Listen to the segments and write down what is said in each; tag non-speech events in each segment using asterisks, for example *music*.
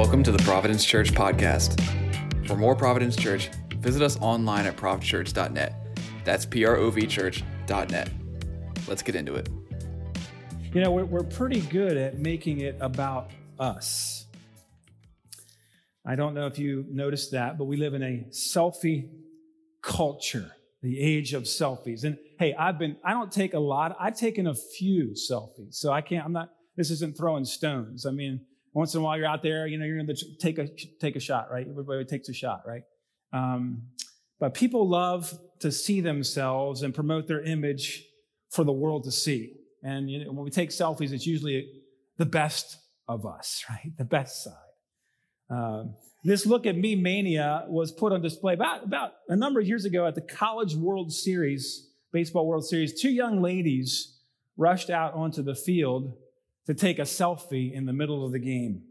Welcome to the Providence Church podcast. For more Providence Church, visit us online at provchurch.net. That's P R O V church.net. Let's get into it. You know, we're, we're pretty good at making it about us. I don't know if you noticed that, but we live in a selfie culture, the age of selfies. And hey, I've been, I don't take a lot, I've taken a few selfies. So I can't, I'm not, this isn't throwing stones. I mean, once in a while you're out there, you know, you're going to take a, take a shot, right? Everybody takes a shot, right? Um, but people love to see themselves and promote their image for the world to see. And you know, when we take selfies, it's usually the best of us, *laughs* right? The best side. Um, this look at me mania was put on display about, about a number of years ago at the College World Series, Baseball World Series. Two young ladies rushed out onto the field to take a selfie in the middle of the game.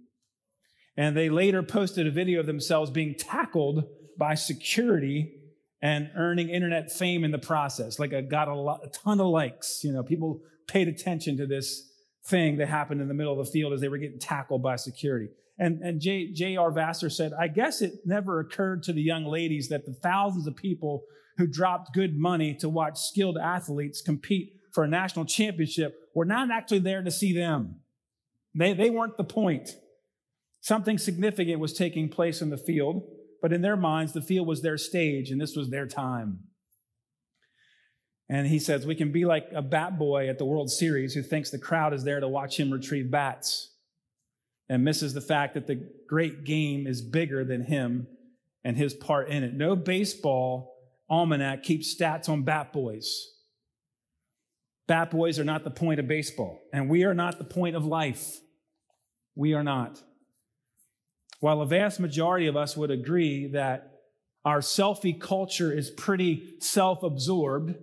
And they later posted a video of themselves being tackled by security and earning internet fame in the process. Like, I got a, lot, a ton of likes. You know, people paid attention to this thing that happened in the middle of the field as they were getting tackled by security. And, and J.R. Vassar said, I guess it never occurred to the young ladies that the thousands of people who dropped good money to watch skilled athletes compete for a national championship were not actually there to see them. They, they weren't the point. Something significant was taking place in the field, but in their minds, the field was their stage and this was their time. And he says, We can be like a bat boy at the World Series who thinks the crowd is there to watch him retrieve bats and misses the fact that the great game is bigger than him and his part in it. No baseball almanac keeps stats on bat boys. Bat boys are not the point of baseball, and we are not the point of life. We are not. While a vast majority of us would agree that our selfie culture is pretty self absorbed,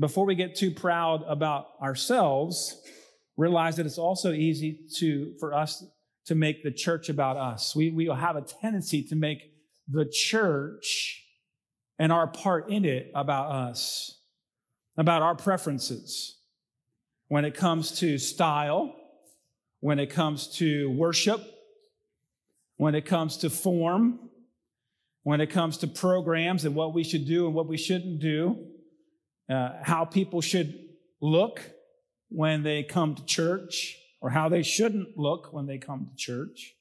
before we get too proud about ourselves, realize that it's also easy to, for us to make the church about us. We, we have a tendency to make the church and our part in it about us, about our preferences. When it comes to style, when it comes to worship, when it comes to form, when it comes to programs and what we should do and what we shouldn't do, uh, how people should look when they come to church, or how they shouldn't look when they come to church.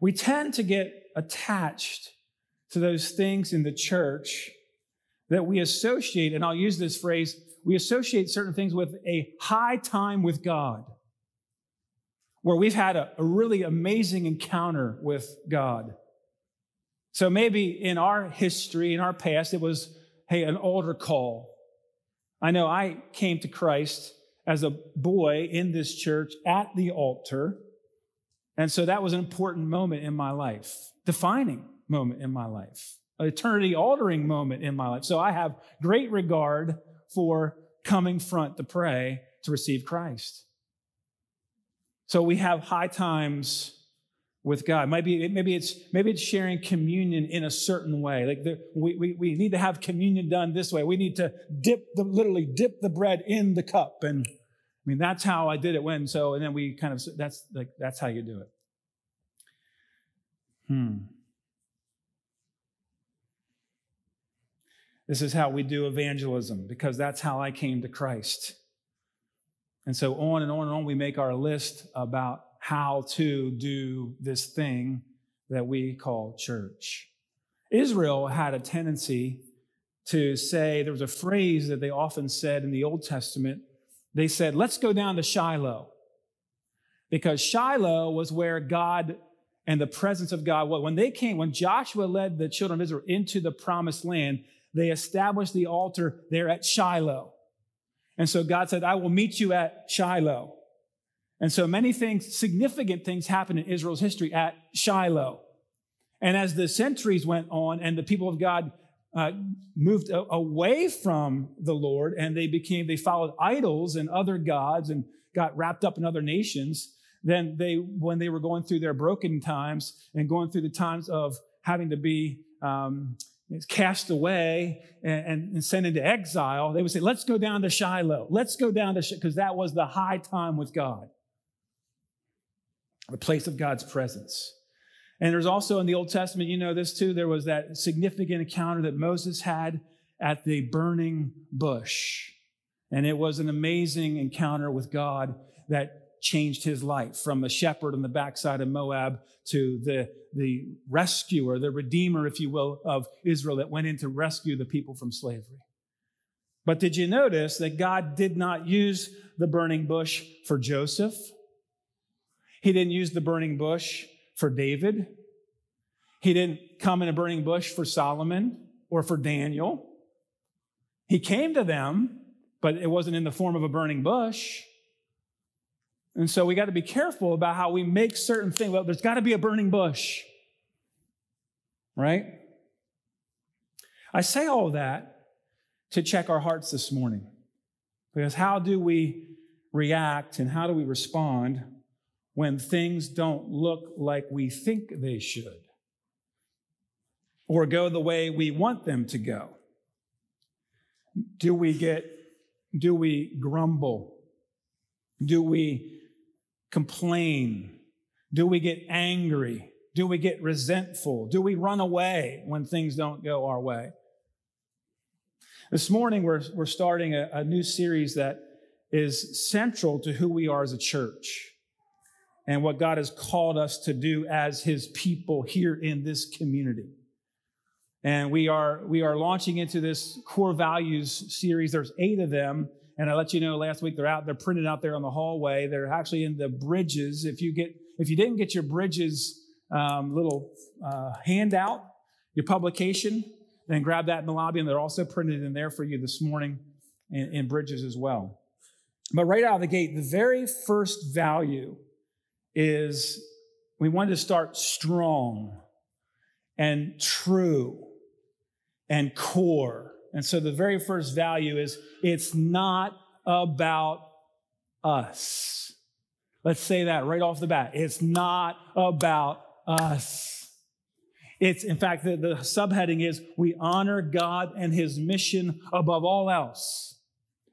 We tend to get attached to those things in the church that we associate, and I'll use this phrase, we associate certain things with a high time with God, where we've had a, a really amazing encounter with God. So maybe in our history, in our past, it was, hey, an altar call. I know I came to Christ as a boy in this church at the altar. And so that was an important moment in my life, defining moment in my life, eternity altering moment in my life. So I have great regard for coming front to pray to receive Christ. So we have high times with God. Maybe, maybe, it's, maybe it's sharing communion in a certain way. Like the, we, we, we need to have communion done this way. We need to dip the, literally dip the bread in the cup. And I mean, that's how I did it when. So, and then we kind of, that's like, that's how you do it. Hmm. This is how we do evangelism because that's how I came to Christ. And so on and on and on, we make our list about how to do this thing that we call church. Israel had a tendency to say, there was a phrase that they often said in the Old Testament. They said, let's go down to Shiloh. Because Shiloh was where God and the presence of God was. When they came, when Joshua led the children of Israel into the promised land, they established the altar there at Shiloh. And so God said, I will meet you at Shiloh. And so many things, significant things happened in Israel's history at Shiloh. And as the centuries went on and the people of God uh, moved a- away from the Lord and they became, they followed idols and other gods and got wrapped up in other nations, then they, when they were going through their broken times and going through the times of having to be um, cast away and, and, sent into exile, they would say, let's go down to Shiloh. Let's go down to, because that was the high time with God. the place of God's presence. And there's also in the Old Testament, you know this too, there was that significant encounter that Moses had at the burning bush. And it was an amazing encounter with God that changed his life from a shepherd on the backside of Moab to the, the rescuer, the redeemer, if you will, of Israel that went in to rescue the people from slavery. But did you notice that God did not use the burning bush for Joseph? He didn't use the burning bush for David. He didn't come in a burning bush for Solomon or for Daniel. He came to them, but it wasn't in the form of a burning bush. And so we got to be careful about how we make certain things. Well, there's got to be a burning bush, right? I say all that to check our hearts this morning. Because how do we react and how do we respond when things don't look like we think they should or go the way we want them to go? Do we get, do we grumble? Do we complain? Do we get angry? Do we get resentful? Do we run away when things don't go our way? This morning, we're, we're starting a, a new series that is central to who we are as a church and what God has called us to do as his people here in this community. And we are, we are launching into this core values series. There's eight of them. And I let you know last week they're out, they're printed out there on the hallway. They're actually in the bridges. If you get, if you didn't get your bridges um, little uh, handout, your publication, then grab that in the lobby. And they're also printed in there for you this morning in, in bridges as well. But right out of the gate, the very first value is we wanted to start strong and true and core. And so the very first value is it's not about us. Let's say that right off the bat. It's not about us. It's, in fact, the, the subheading is we honor God and his mission above all else.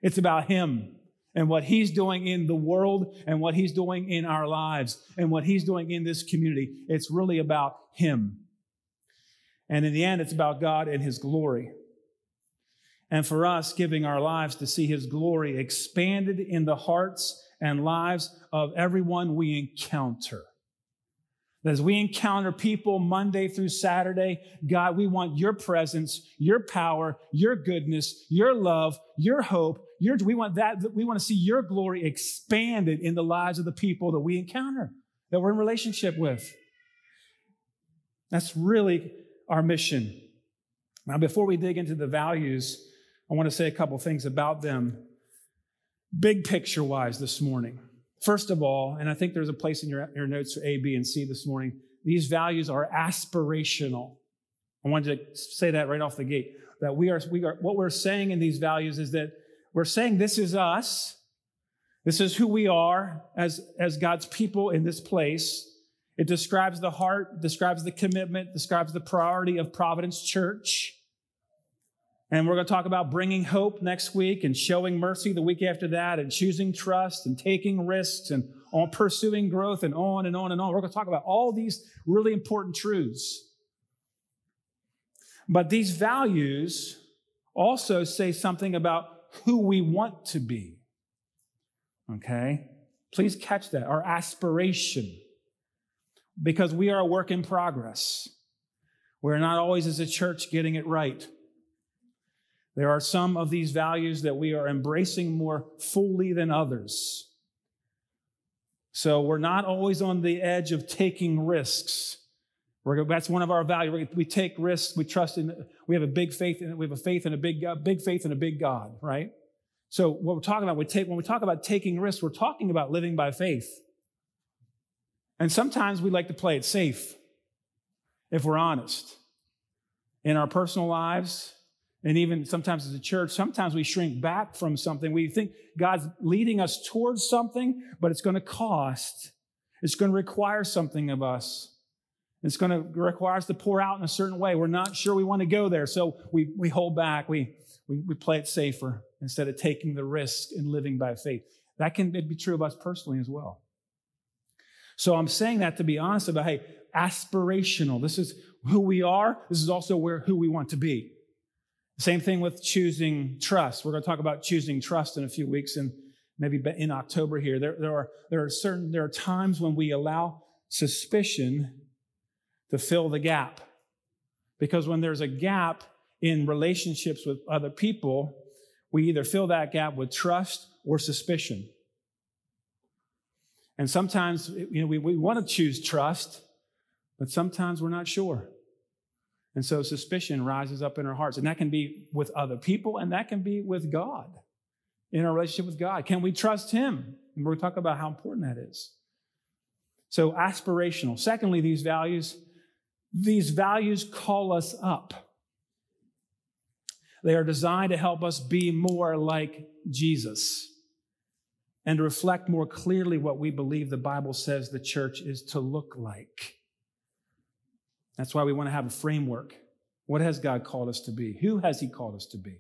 It's about him and what he's doing in the world and what he's doing in our lives and what he's doing in this community. It's really about him. And in the end, it's about God and his glory. And for us, giving our lives to see his glory expanded in the hearts and lives of everyone we encounter. As we encounter people Monday through Saturday, God, we want your presence, your power, your goodness, your love, your hope. Your, we want that, we want to see your glory expanded in the lives of the people that we encounter, that we're in relationship with. That's really our mission. Now, before we dig into the values, I want to say a couple things about them, big picture wise, this morning. First of all, and I think there's a place in your, your notes for A, B, and C this morning, these values are aspirational. I wanted to say that right off the gate. That we are, we are, what we're saying in these values is that we're saying this is us. This is who we are as, as God's people in this place. It describes the heart, describes the commitment, describes the priority of Providence Church. And we're going to talk about bringing hope next week and showing mercy the week after that and choosing trust and taking risks and on pursuing growth and on and on and on. We're going to talk about all these really important truths. But these values also say something about who we want to be. Okay? Please catch that. Our aspiration. Because we are a work in progress. We're not always as a church getting it right. There are some of these values that we are embracing more fully than others. So we're not always on the edge of taking risks. We're, that's one of our values. We take risks. We trust in. We have a big faith in. We have a faith in a big, God, big faith in a big God, right? So what we're talking about, we take when we talk about taking risks, we're talking about living by faith. And sometimes we like to play it safe, if we're honest, in our personal lives, and even sometimes as a church, sometimes we shrink back from something. We think God's leading us towards something, but it's going to cost. It's going to require something of us. It's going to require us to pour out in a certain way. We're not sure we want to go there. So we, we hold back. We, we, we play it safer instead of taking the risk and living by faith. That can be true of us personally as well. So I'm saying that to be honest about, hey, aspirational. This is who we are. This is also where who we want to be. Same thing with choosing trust. We're going to talk about choosing trust in a few weeks and maybe in October here. There, there are there are certain there are times when we allow suspicion to fill the gap. Because when there's a gap in relationships with other people, we either fill that gap with trust or suspicion. And sometimes, you know, we, we want to choose trust, but sometimes we're not sure. And so suspicion rises up in our hearts. And that can be with other people, and that can be with God, in our relationship with God. Can we trust Him? And we're going to talk about how important that is. So, aspirational. Secondly, these values, these values call us up. They are designed to help us be more like Jesus and to reflect more clearly what we believe the Bible says the church is to look like. That's why we want to have a framework. What has God called us to be? Who has He called us to be?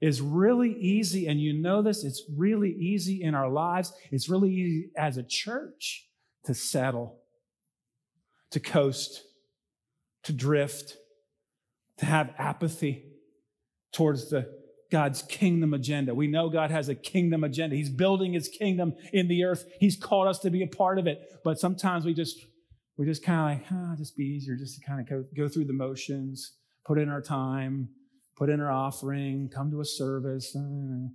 It's really easy, and you know this, it's really easy in our lives. It's really easy as a church to settle, to coast, to drift, to have apathy towards the God's kingdom agenda. We know God has a kingdom agenda. He's building his kingdom in the earth. He's called us to be a part of it. But sometimes we just we just kind of like, ah, just be easier just to kind of go, go through the motions, put in our time, put in our offering, come to a service, uh,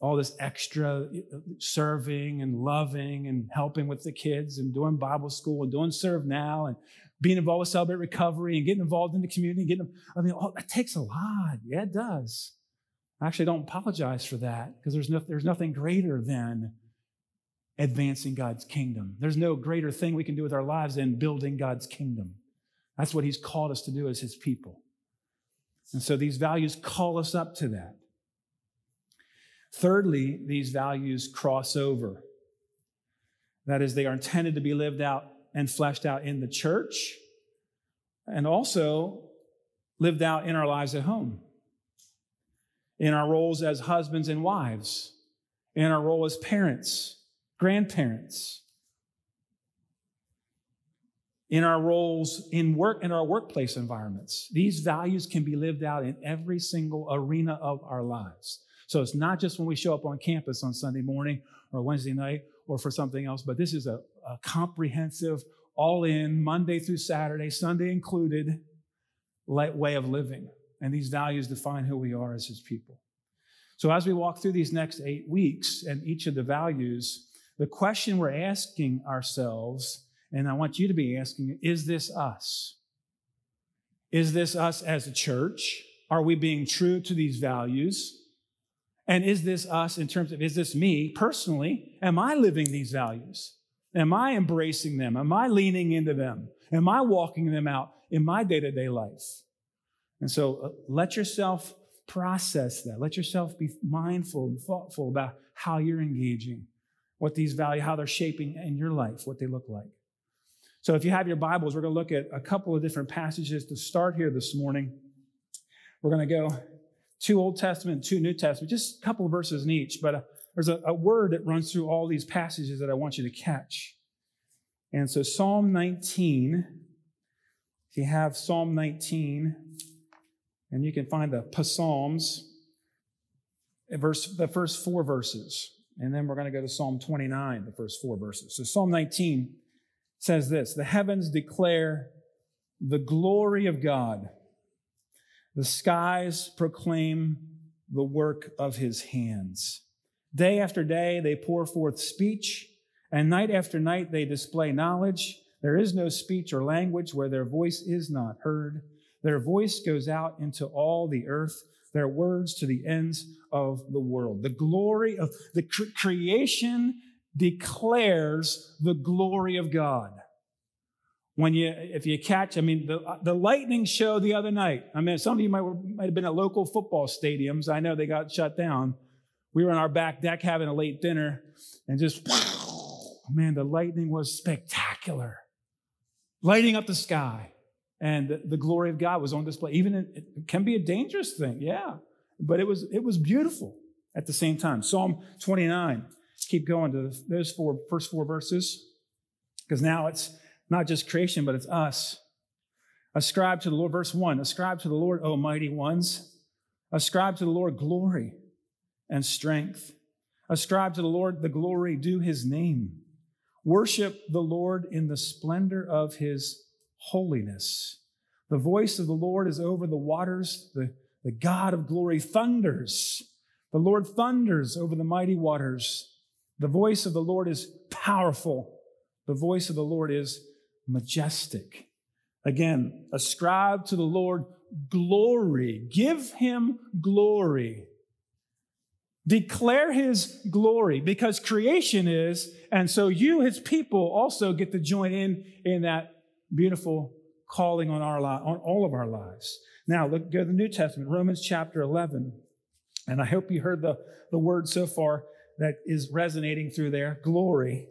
all this extra uh, serving and loving and helping with the kids and doing Bible school and doing serve now and being involved with Celebrate Recovery and getting involved in the community getting, I mean, oh, that takes a lot. Yeah, it does. I actually don't apologize for that because there's, no, there's nothing greater than advancing God's kingdom. There's no greater thing we can do with our lives than building God's kingdom. That's what He's called us to do as His people. And so these values call us up to that. Thirdly, these values cross over. That is, they are intended to be lived out and fleshed out in the church and also lived out in our lives at home, in our roles as husbands and wives, in our role as parents grandparents, in our roles in work in our workplace environments. These values can be lived out in every single arena of our lives. So it's not just when we show up on campus on Sunday morning or Wednesday night or for something else, but this is a, a comprehensive, all in, Monday through Saturday, Sunday included, way of living. And these values define who we are as his people. So as we walk through these next eight weeks and each of the values, the question we're asking ourselves, and I want you to be asking, is this us? Is this us as a church? Are we being true to these values? And is this us in terms of, is this me personally? Am I living these values? Am I embracing them? Am I leaning into them? Am I walking them out in my day to day life? And so uh, let yourself process that. Let yourself be mindful and thoughtful about how you're engaging what these values, how they're shaping in your life, what they look like. So if you have your Bibles, we're going to look at a couple of different passages to start here this morning. We're going to go two Old Testament, two New Testament, just a couple of verses in each, but uh, there's a, a word that runs through all these passages that I want you to catch. And so Psalm 19, if you have Psalm 19, and you can find the Psalms, verse, the first four verses. And then we're going to go to Psalm 29, the first four verses. So Psalm 19 says this The heavens declare the glory of God, the skies proclaim the work of his hands. Day after day, they pour forth speech, and night after night, they display knowledge. There is no speech or language where their voice is not heard. Their voice goes out into all the earth their words to the ends of the world. The glory of the cre- creation declares the glory of God. When you, if you catch, I mean, the, the lightning show the other night. I mean, some of you might, might have been at local football stadiums. I know they got shut down. We were on our back deck having a late dinner and just, man, the lightning was spectacular. Lighting up the sky and the glory of God was on display. Even in, it can be a dangerous thing, yeah, but it was it was beautiful at the same time. Psalm 29. Keep going to those four first four verses. Because now it's not just creation, but it's us. Ascribe to the Lord, verse 1 Ascribe to the Lord, O mighty ones. Ascribe to the Lord glory and strength. Ascribe to the Lord the glory due his name. Worship the Lord in the splendor of his holiness. The voice of the Lord is over the waters. The, the God of glory thunders. The Lord thunders over the mighty waters. The voice of the Lord is powerful. The voice of the Lord is majestic. Again, ascribe to the Lord glory. Give him glory. Declare his glory because creation is, and so you, his people, also get to join in in that beautiful calling on our li- on all of our lives. Now, look, go to the New Testament, Romans chapter 11. And I hope you heard the, the word so far that is resonating through there glory,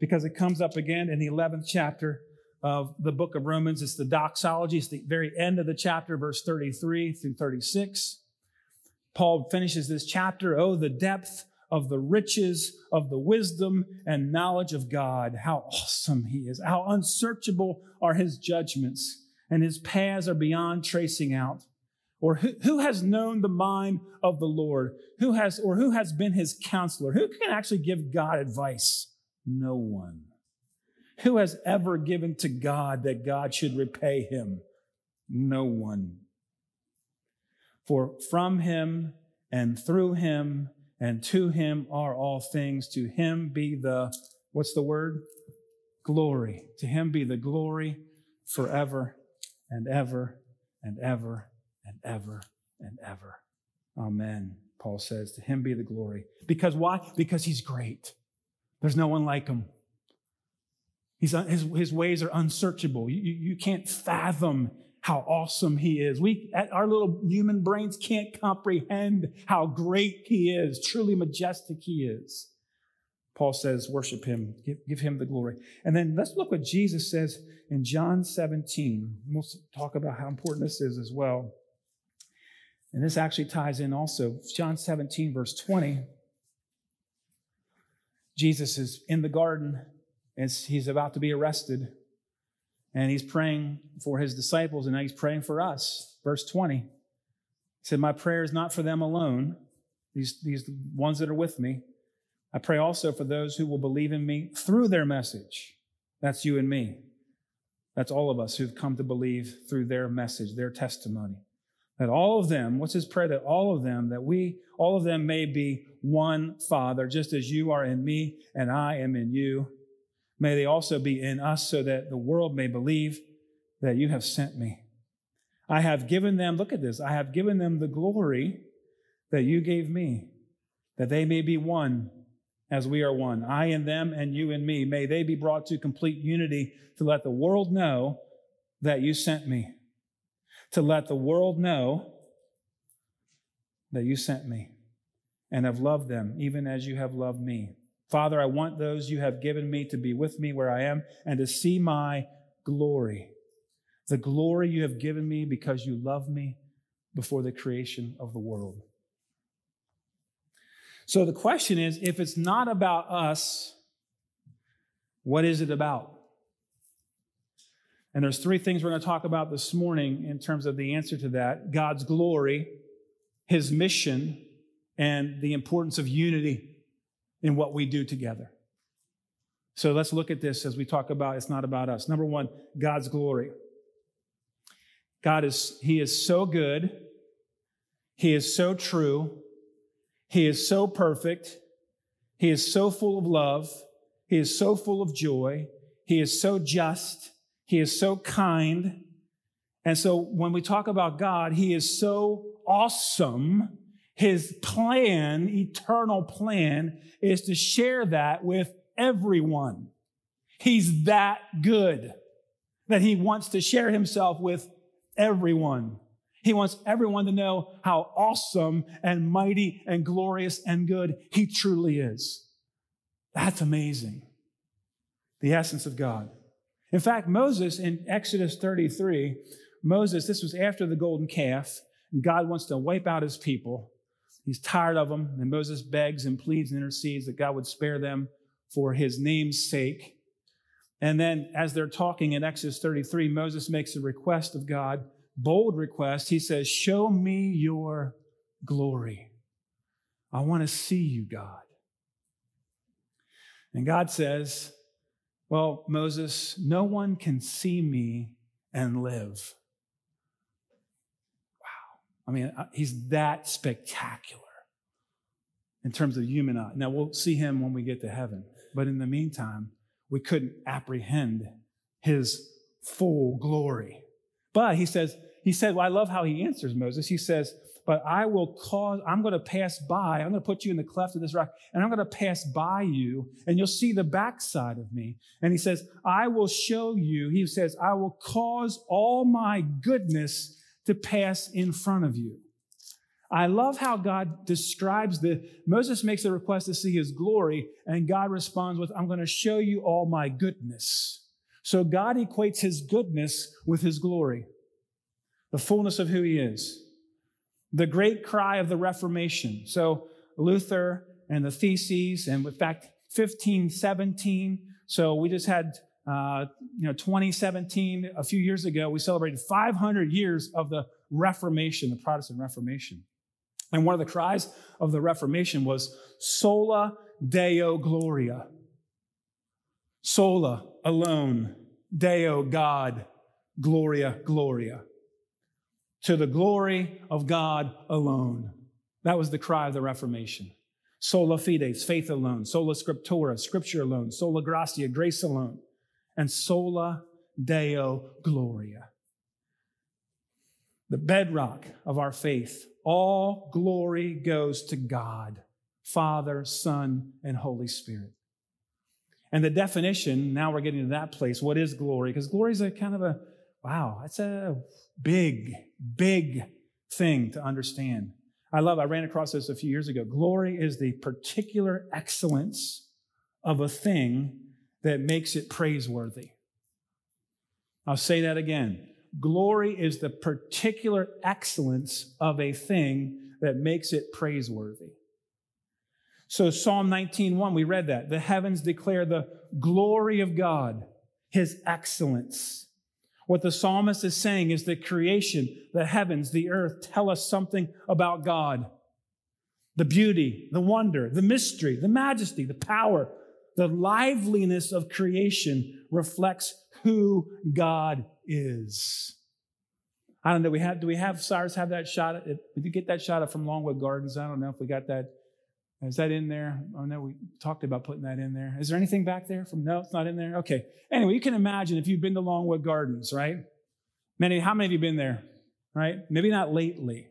because it comes up again in the 11th chapter of the book of Romans. It's the doxology, it's the very end of the chapter, verse 33 through 36. Paul finishes this chapter. Oh, the depth of the riches of the wisdom and knowledge of God. How awesome he is. How unsearchable are his judgments and his paths are beyond tracing out. Or who, who has known the mind of the Lord? Who has, or who has been his counselor? Who can actually give God advice? No one. Who has ever given to God that God should repay him? No one. For from him and through him and to him are all things. To him be the, what's the word? Glory. To him be the glory forever and ever and ever and ever and ever. Amen. Paul says, To him be the glory. Because why? Because he's great. There's no one like him. He's, his, his ways are unsearchable. You, you, you can't fathom how awesome he is. We, our little human brains can't comprehend how great he is, truly majestic he is. Paul says, worship him, give, give him the glory. And then let's look what Jesus says in John 17. We'll talk about how important this is as well. And this actually ties in also. John 17, verse 20. Jesus is in the garden as he's about to be arrested. And he's praying for his disciples, and now he's praying for us. Verse 20. He said, My prayer is not for them alone, these, these ones that are with me. I pray also for those who will believe in me through their message. That's you and me. That's all of us who've come to believe through their message, their testimony. That all of them, what's his prayer? That all of them, that we, all of them may be one Father, just as you are in me and I am in you May they also be in us so that the world may believe that you have sent me. I have given them, look at this, I have given them the glory that you gave me, that they may be one as we are one. I and them and you and me. May they be brought to complete unity to let the world know that you sent me. To let the world know that you sent me and have loved them even as you have loved me. Father, I want those you have given me to be with me where I am and to see my glory. The glory you have given me because you love me before the creation of the world. So the question is if it's not about us, what is it about? And there's three things we're going to talk about this morning in terms of the answer to that God's glory, his mission, and the importance of unity in what we do together. So let's look at this as we talk about it's not about us. Number one, God's glory. God is, He is so good. He is so true. He is so perfect. He is so full of love. He is so full of joy. He is so just. He is so kind. And so when we talk about God, He is so awesome his plan, eternal plan, is to share that with everyone. He's that good that he wants to share himself with everyone. He wants everyone to know how awesome and mighty and glorious and good he truly is. That's amazing. The essence of God. In fact, Moses in Exodus 33, Moses, this was after the golden calf, and God wants to wipe out his people. He's tired of them, and Moses begs and pleads and intercedes that God would spare them for his name's sake. And then, as they're talking in Exodus 33, Moses makes a request of God, bold request. He says, Show me your glory. I want to see you, God. And God says, Well, Moses, no one can see me and live. I mean, uh, he's that spectacular in terms of human eye. Now, we'll see him when we get to heaven. But in the meantime, we couldn't apprehend his full glory. But he says, he said, well, I love how he answers Moses. He says, but I will cause, I'm going to pass by. I'm going to put you in the cleft of this rock, and I'm going to pass by you, and you'll see the backside of me. And he says, I will show you, he says, I will cause all my goodness to pass in front of you. I love how God describes the, Moses makes a request to see his glory, and God responds with, I'm going to show you all my goodness. So God equates his goodness with his glory, the fullness of who he is the great cry of the Reformation. So Luther and the theses, and in fact, 1517. So we just had, uh, you know, 2017, a few years ago, we celebrated 500 years of the Reformation, the Protestant Reformation. And one of the cries of the Reformation was sola deo gloria. Sola, alone, deo, God, gloria, gloria to the glory of God alone. That was the cry of the Reformation. Sola fides, faith alone. Sola scriptura, scripture alone. Sola gratia, grace alone. And sola deo gloria. The bedrock of our faith. All glory goes to God, Father, Son, and Holy Spirit. And the definition, now we're getting to that place. What is glory? Because glory is a kind of a, wow, it's a big, big thing to understand. I love, I ran across this a few years ago. Glory is the particular excellence of a thing that makes it praiseworthy. I'll say that again. Glory is the particular excellence of a thing that makes it praiseworthy. So Psalm 19:1 we read that. The heavens declare the glory of God, his excellence. What the psalmist is saying is that creation, the heavens, the earth tell us something about God. The beauty, the wonder, the mystery, the majesty, the power, the liveliness of creation reflects who God is. I don't know. We have, do we have Cyrus have that shot? Did you get that shot from Longwood Gardens? I don't know if we got that is that in there? Oh no, we talked about putting that in there. Is there anything back there from no, it's not in there? Okay. Anyway, you can imagine if you've been to Longwood Gardens, right? Many, how many of you been there? Right? Maybe not lately.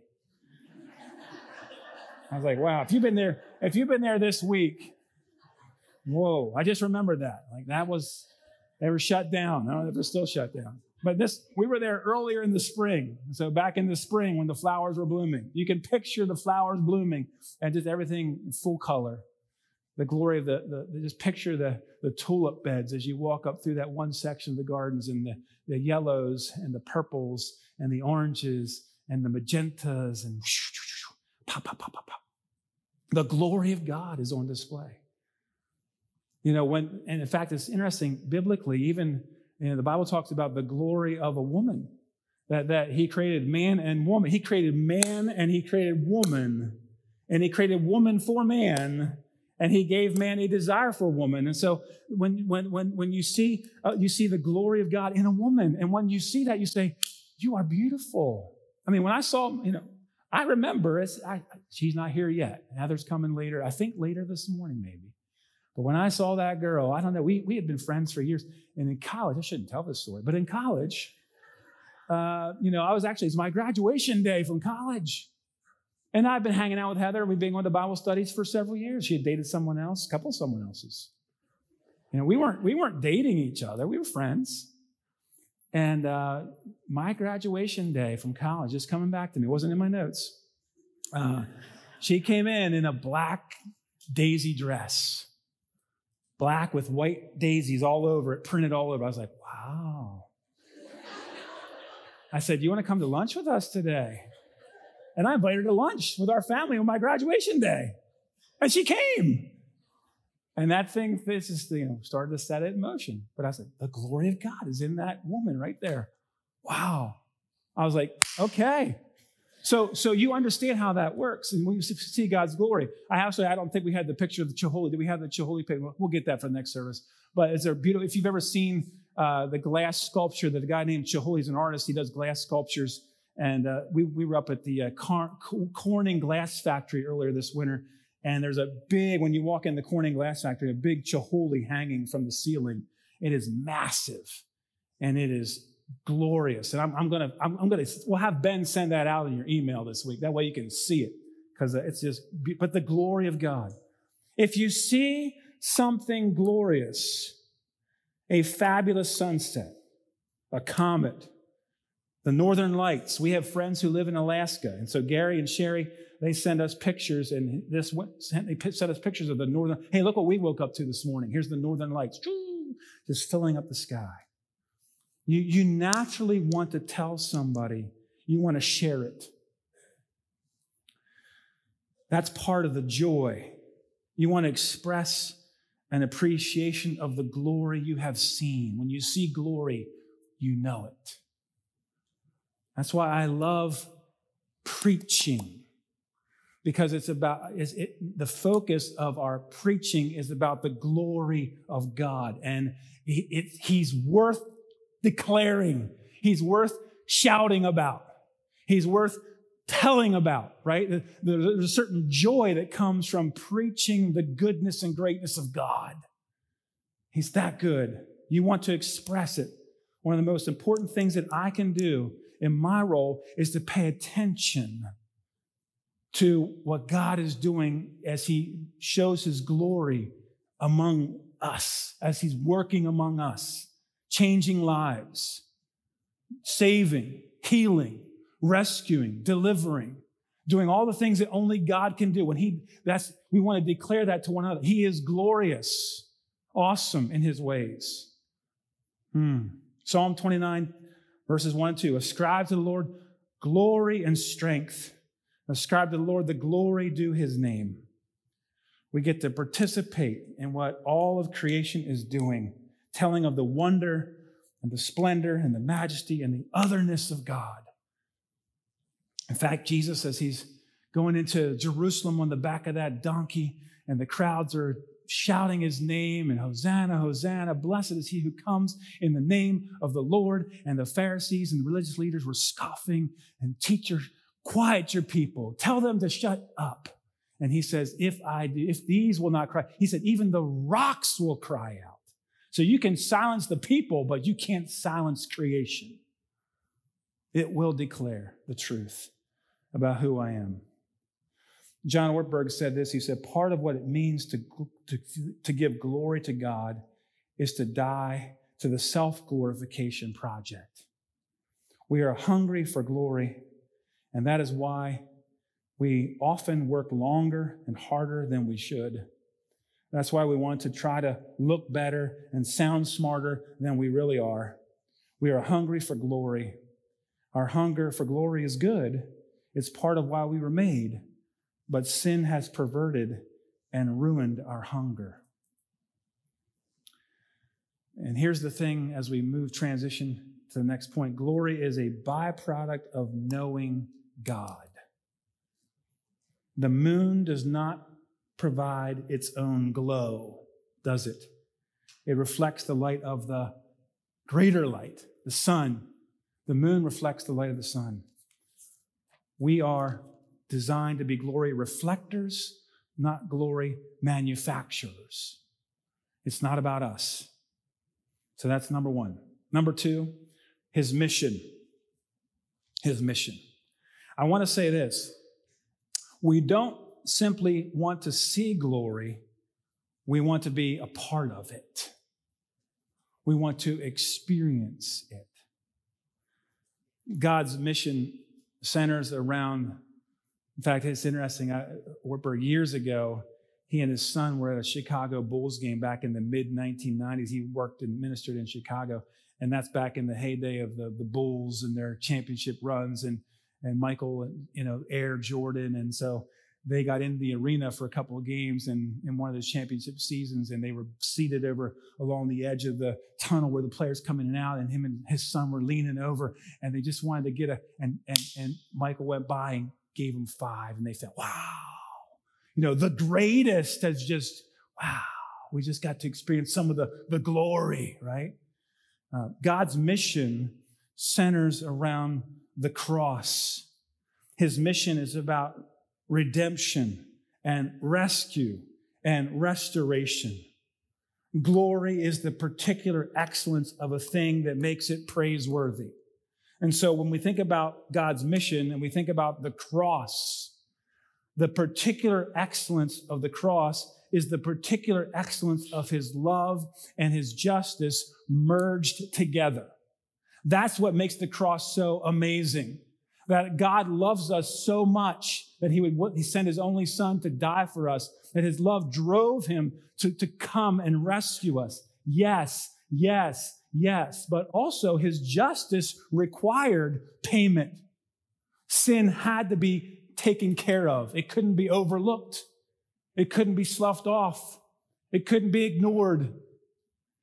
*laughs* I was like, wow, if you've been there, if you've been there this week, whoa, I just remembered that. Like that was they were shut down. I don't know if they're still shut down. But this, we were there earlier in the spring. So back in the spring when the flowers were blooming, you can picture the flowers blooming and just everything in full color. The glory of the, the just picture the, the tulip beds as you walk up through that one section of the gardens and the, the yellows and the purples and the oranges and the magentas and pop, pop, pop, pop, pop. The glory of God is on display. You know, when, and in fact, it's interesting biblically, even you know, the Bible talks about the glory of a woman, that, that he created man and woman. He created man and he created woman, and he created woman for man, and he gave man a desire for woman. And so when, when, when, when you see, uh, you see the glory of God in a woman, and when you see that, you say, you are beautiful. I mean, when I saw, you know, I remember, it's, I, she's not here yet. Heather's coming later. I think later this morning, maybe. But when I saw that girl, I don't know, we, we had been friends for years. And in college, I shouldn't tell this story, but in college, uh, you know, I was actually, it's my graduation day from college. And I've been hanging out with Heather. We've been going to Bible studies for several years. She had dated someone else, a couple of someone else's. You know, we weren't, we weren't dating each other. We were friends. And uh, my graduation day from college is coming back to me. It wasn't in my notes. Uh, she came in in a black daisy dress black with white daisies all over it, printed all over. I was like, wow. I said, You want to come to lunch with us today? And I invited her to lunch with our family on my graduation day. And she came. And that thing, this is, you know, started to set it in motion. But I said, the glory of God is in that woman right there. Wow. I was like, okay. So, so you understand how that works, and we see God's glory. I actually, I don't think we had the picture of the Chihuly. Do we have the Chihuly picture? We'll get that for the next service. But it's a beautiful. If you've ever seen uh, the glass sculpture that a guy named Chihuly is an artist, he does glass sculptures, and uh, we we were up at the uh, Corning Glass Factory earlier this winter, and there's a big when you walk in the Corning Glass Factory, a big Chihuly hanging from the ceiling. It is massive, and it is glorious. And I'm, I'm gonna, I'm, I'm, gonna, we'll have Ben send that out in your email this week. That way you can see it because it's just, but the glory of God. If you see something glorious, a fabulous sunset, a comet, the northern lights. We have friends who live in Alaska. And so Gary and Sherry, they send us pictures and this, they sent us pictures of the northern, hey, look what we woke up to this morning. Here's the northern lights, just filling up the sky. You, you naturally want to tell somebody, you want to share it. That's part of the joy. You want to express an appreciation of the glory you have seen. When you see glory, you know it. That's why I love preaching because it's about it's, it, the focus of our preaching is about the glory of God, and it, it, He's worth declaring. He's worth shouting about. He's worth telling about, right? There's a certain joy that comes from preaching the goodness and greatness of God. He's that good. You want to express it. One of the most important things that I can do in my role is to pay attention to what God is doing as He shows His glory among us, as He's working among us changing lives, saving, healing, rescuing, delivering, doing all the things that only God can do. When He, that's, we want to declare that to one another. He is glorious, awesome in His ways. Hmm. Psalm 29, verses 1 and 2. Ascribe to the Lord glory and strength. Ascribe to the Lord the glory due His name. We get to participate in what all of creation is doing telling of the wonder and the splendor and the majesty and the otherness of God. In fact, Jesus, as he's going into Jerusalem on the back of that donkey, and the crowds are shouting his name and Hosanna, Hosanna, blessed is he who comes in the name of the Lord. And the Pharisees and the religious leaders were scoffing and teacher, quiet your people, tell them to shut up. And he says, if I do, if these will not cry, he said, even the rocks will cry out. So you can silence the people, but you can't silence creation. It will declare the truth about who I am. John Ortberg said this. He said, Part of what it means to, to, to give glory to God is to die to the self glorification project. We are hungry for glory, and that is why we often work longer and harder than we should that's why we want to try to look better and sound smarter than we really are. We are hungry for glory. Our hunger for glory is good, it's part of why we were made. But sin has perverted and ruined our hunger. And here's the thing as we move transition to the next point glory is a byproduct of knowing God. The moon does not provide its own glow, does it? It reflects the light of the greater light, the sun. The moon reflects the light of the sun. We are designed to be glory reflectors, not glory manufacturers. It's not about us. So that's number one. Number two, his mission. His mission. I want to say this. We don't simply want to see glory, we want to be a part of it. We want to experience it. God's mission centers around, in fact, it's interesting. I, years ago, he and his son were at a Chicago Bulls game back in the mid 1990s. He worked and ministered in Chicago, and that's back in the heyday of the, the Bulls and their championship runs, and and Michael, and, you know, Air Jordan, and so they got into the arena for a couple of games and in one of those championship seasons, and they were seated over along the edge of the tunnel where the players come in and out, and him and his son were leaning over, and they just wanted to get a and and and Michael went by and gave him five, and they said, wow, you know, the greatest has just wow. We just got to experience some of the the glory, right? Uh, God's mission centers around the cross. His mission is about redemption and rescue and restoration. Glory is the particular excellence of a thing that makes it praiseworthy. And so when we think about God's mission and we think about the cross, the particular excellence of the cross is the particular excellence of his love and his justice merged together. That's what makes the cross so amazing. That God loves us so much that he would he sent his only son to die for us, that his love drove him to, to come and rescue us. Yes, yes, yes. But also his justice required payment. Sin had to be taken care of. It couldn't be overlooked. It couldn't be sloughed off. It couldn't be ignored.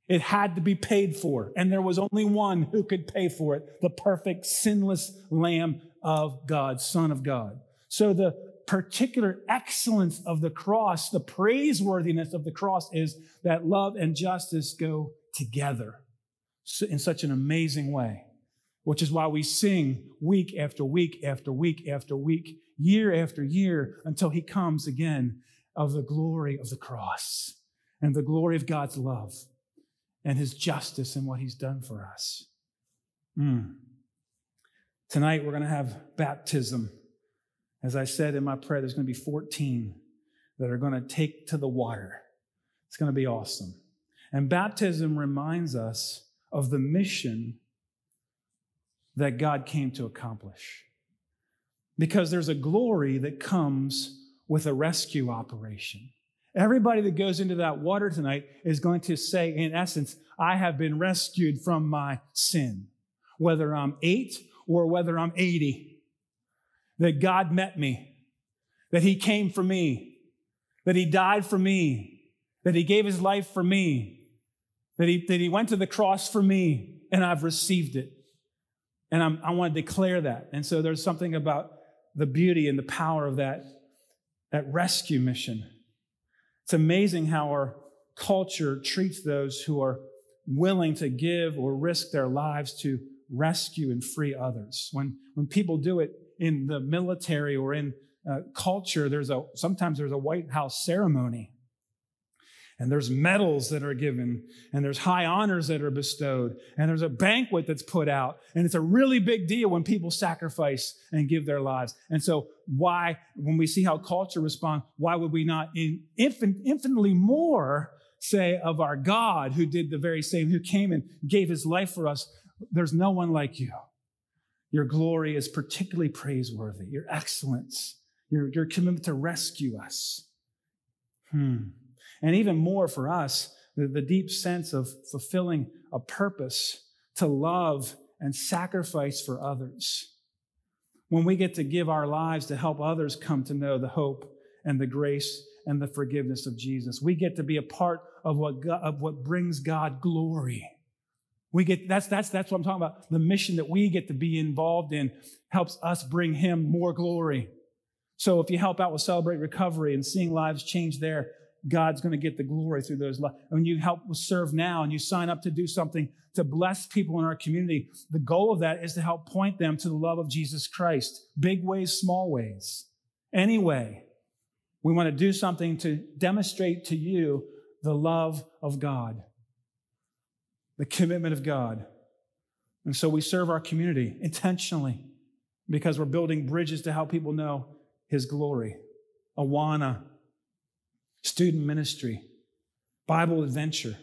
It had to be paid for. And there was only one who could pay for it the perfect, sinless Lamb of God, Son of God. So the particular excellence of the cross, the praiseworthiness of the cross is that love and justice go together in such an amazing way, which is why we sing week after week after week after week, year after year until he comes again of the glory of the cross and the glory of God's love and his justice and what he's done for us. Mm. Tonight, we're going to have baptism. As I said in my prayer, there's going to be 14 that are going to take to the water. It's going to be awesome. And baptism reminds us of the mission that God came to accomplish. Because there's a glory that comes with a rescue operation. Everybody that goes into that water tonight is going to say, in essence, I have been rescued from my sin, whether I'm eight or whether I'm 80. That God met me, that He came for me, that He died for me, that He gave His life for me, that He, that he went to the cross for me, and I've received it. And I'm, I want to declare that. And so there's something about the beauty and the power of that, that rescue mission. It's amazing how our culture treats those who are willing to give or risk their lives to rescue and free others. When, when people do it in the military or in uh, culture, there's a, sometimes there's a White House ceremony and there's medals that are given, and there's high honors that are bestowed, and there's a banquet that's put out, and it's a really big deal when people sacrifice and give their lives. And so, why, when we see how culture responds, why would we not in infin- infinitely more say of our God who did the very same, who came and gave his life for us? There's no one like you. Your glory is particularly praiseworthy, your excellence, your, your commitment to rescue us. Hmm. And even more for us, the, the deep sense of fulfilling a purpose to love and sacrifice for others. When we get to give our lives to help others come to know the hope and the grace and the forgiveness of Jesus, we get to be a part of what, God, of what brings God glory. We get that's that's that's what I'm talking about. The mission that we get to be involved in helps us bring him more glory. So if you help out with Celebrate Recovery and seeing lives change there, God's going to get the glory through those lives. When you help serve now and you sign up to do something to bless people in our community, the goal of that is to help point them to the love of Jesus Christ. Big ways, small ways. Anyway, we want to do something to demonstrate to you the love of God, the commitment of God. And so we serve our community intentionally because we're building bridges to help people know His glory. Awana student ministry, Bible adventure.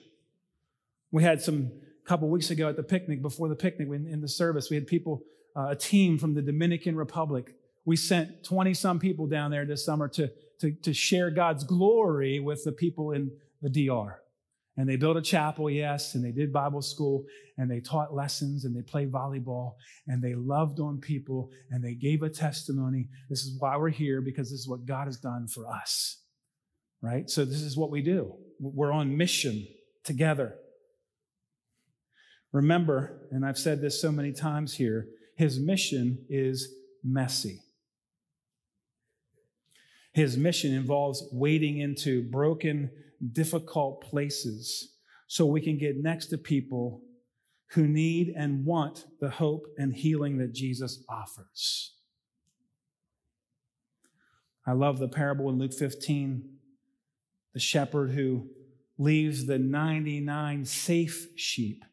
We had some a couple weeks ago at the picnic, before the picnic in, in the service, we had people, uh, a team from the Dominican Republic. We sent 20 some people down there this summer to, to, to share God's glory with the people in the DR. And they built a chapel, yes, and they did Bible school, and they taught lessons, and they played volleyball, and they loved on people, and they gave a testimony. This is why we're here, because this is what God has done for us, right? So this is what we do. We're on mission together. Remember, and I've said this so many times here, his mission is messy. His mission involves wading into broken, difficult places so we can get next to people who need and want the hope and healing that Jesus offers. I love the parable in Luke 15, the shepherd who leaves the 99 safe sheep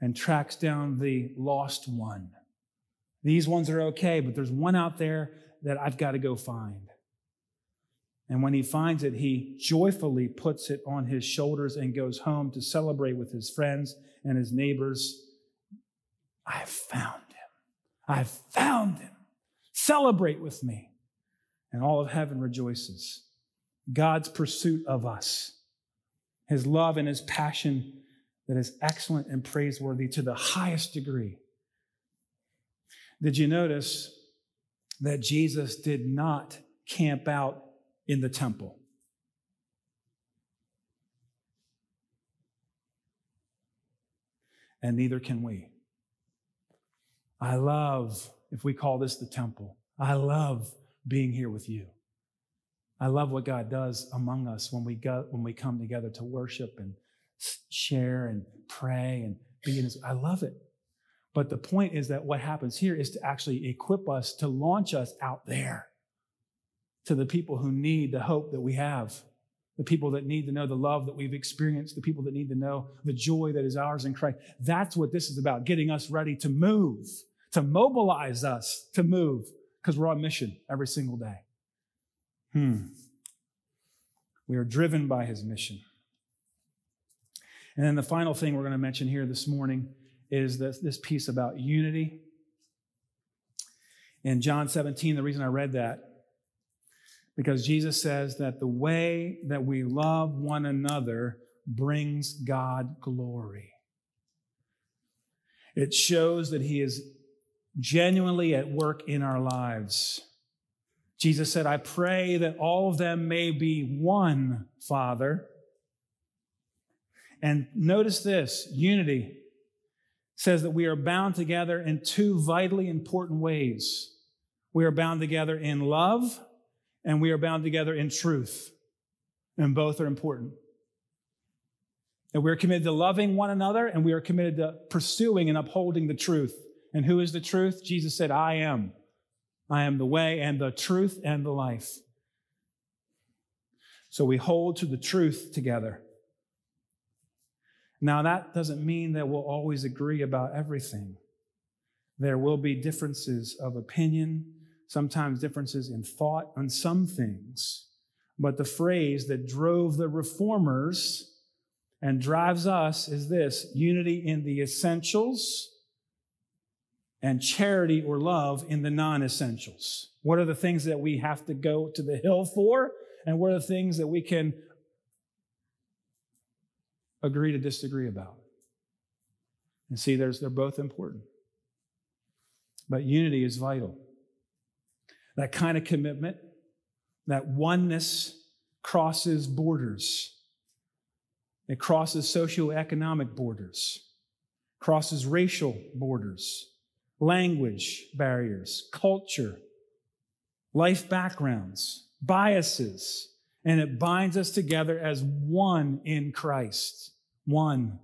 and tracks down the lost one. These ones are okay, but there's one out there that I've got to go find. And when he finds it, he joyfully puts it on his shoulders and goes home to celebrate with his friends and his neighbors. I have found him. I have found him. Celebrate with me. And all of heaven rejoices. God's pursuit of us, his love and his passion that is excellent and praiseworthy to the highest degree. Did you notice that Jesus did not camp out in the temple. And neither can we. I love, if we call this the temple, I love being here with you. I love what God does among us when we go, when we come together to worship and share and pray and be in His. I love it. But the point is that what happens here is to actually equip us to launch us out there to the people who need the hope that we have, the people that need to know the love that we've experienced, the people that need to know the joy that is ours in Christ. That's what this is about, getting us ready to move, to mobilize us to move, because we're on mission every single day. Hmm. We are driven by his mission. And then the final thing we're going to mention here this morning is this, this piece about unity. In John 17, the reason I read that because Jesus says that the way that we love one another brings God glory. It shows that He is genuinely at work in our lives. Jesus said, I pray that all of them may be one, Father. And notice this unity says that we are bound together in two vitally important ways. We are bound together in love and we are bound together in truth. And both are important. And we're committed to loving one another, and we are committed to pursuing and upholding the truth. And who is the truth? Jesus said, I am. I am the way and the truth and the life. So we hold to the truth together. Now, that doesn't mean that we'll always agree about everything. There will be differences of opinion, sometimes differences in thought on some things. But the phrase that drove the reformers and drives us is this unity in the essentials and charity or love in the non essentials. What are the things that we have to go to the hill for? And what are the things that we can agree to disagree about? And see, there's, they're both important. But unity is vital. That kind of commitment, that oneness crosses borders. It crosses socioeconomic borders, crosses racial borders, language barriers, culture, life backgrounds, biases, and it binds us together as one in Christ. One.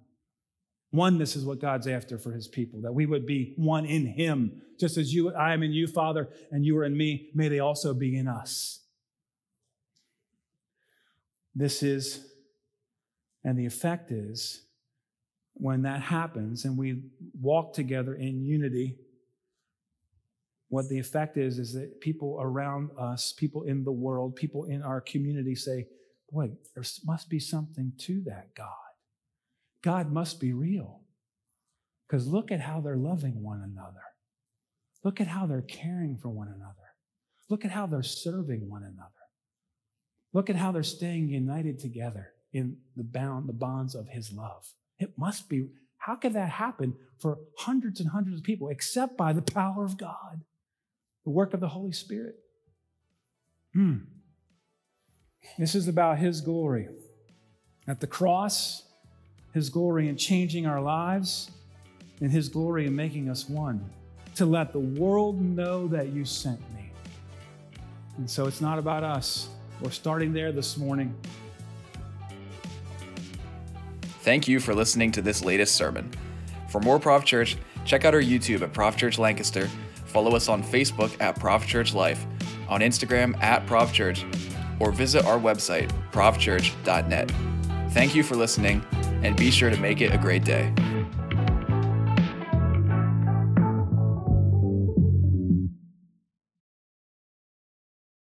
Oneness is what God's after for his people, that we would be one in him. Just as you, I am in you, Father, and you are in me, may they also be in us. This is, and the effect is, when that happens and we walk together in unity, what the effect is, is that people around us, people in the world, people in our community say, Boy, there must be something to that God. God must be real. Because look at how they're loving one another. Look at how they're caring for one another. Look at how they're serving one another. Look at how they're staying united together in the bound, the bonds of his love. It must be. How could that happen for hundreds and hundreds of people except by the power of God, the work of the Holy Spirit? Hmm. This is about his glory. At the cross, his glory in changing our lives, and his glory in making us one, to let the world know that you sent me. And so it's not about us. We're starting there this morning. Thank you for listening to this latest sermon. For more ProvChurch, check out our YouTube at ProvChurch Lancaster, follow us on Facebook at ProvChurch Life, on Instagram at ProvChurch, or visit our website, provchurch.net. Thank you for listening, and be sure to make it a great day.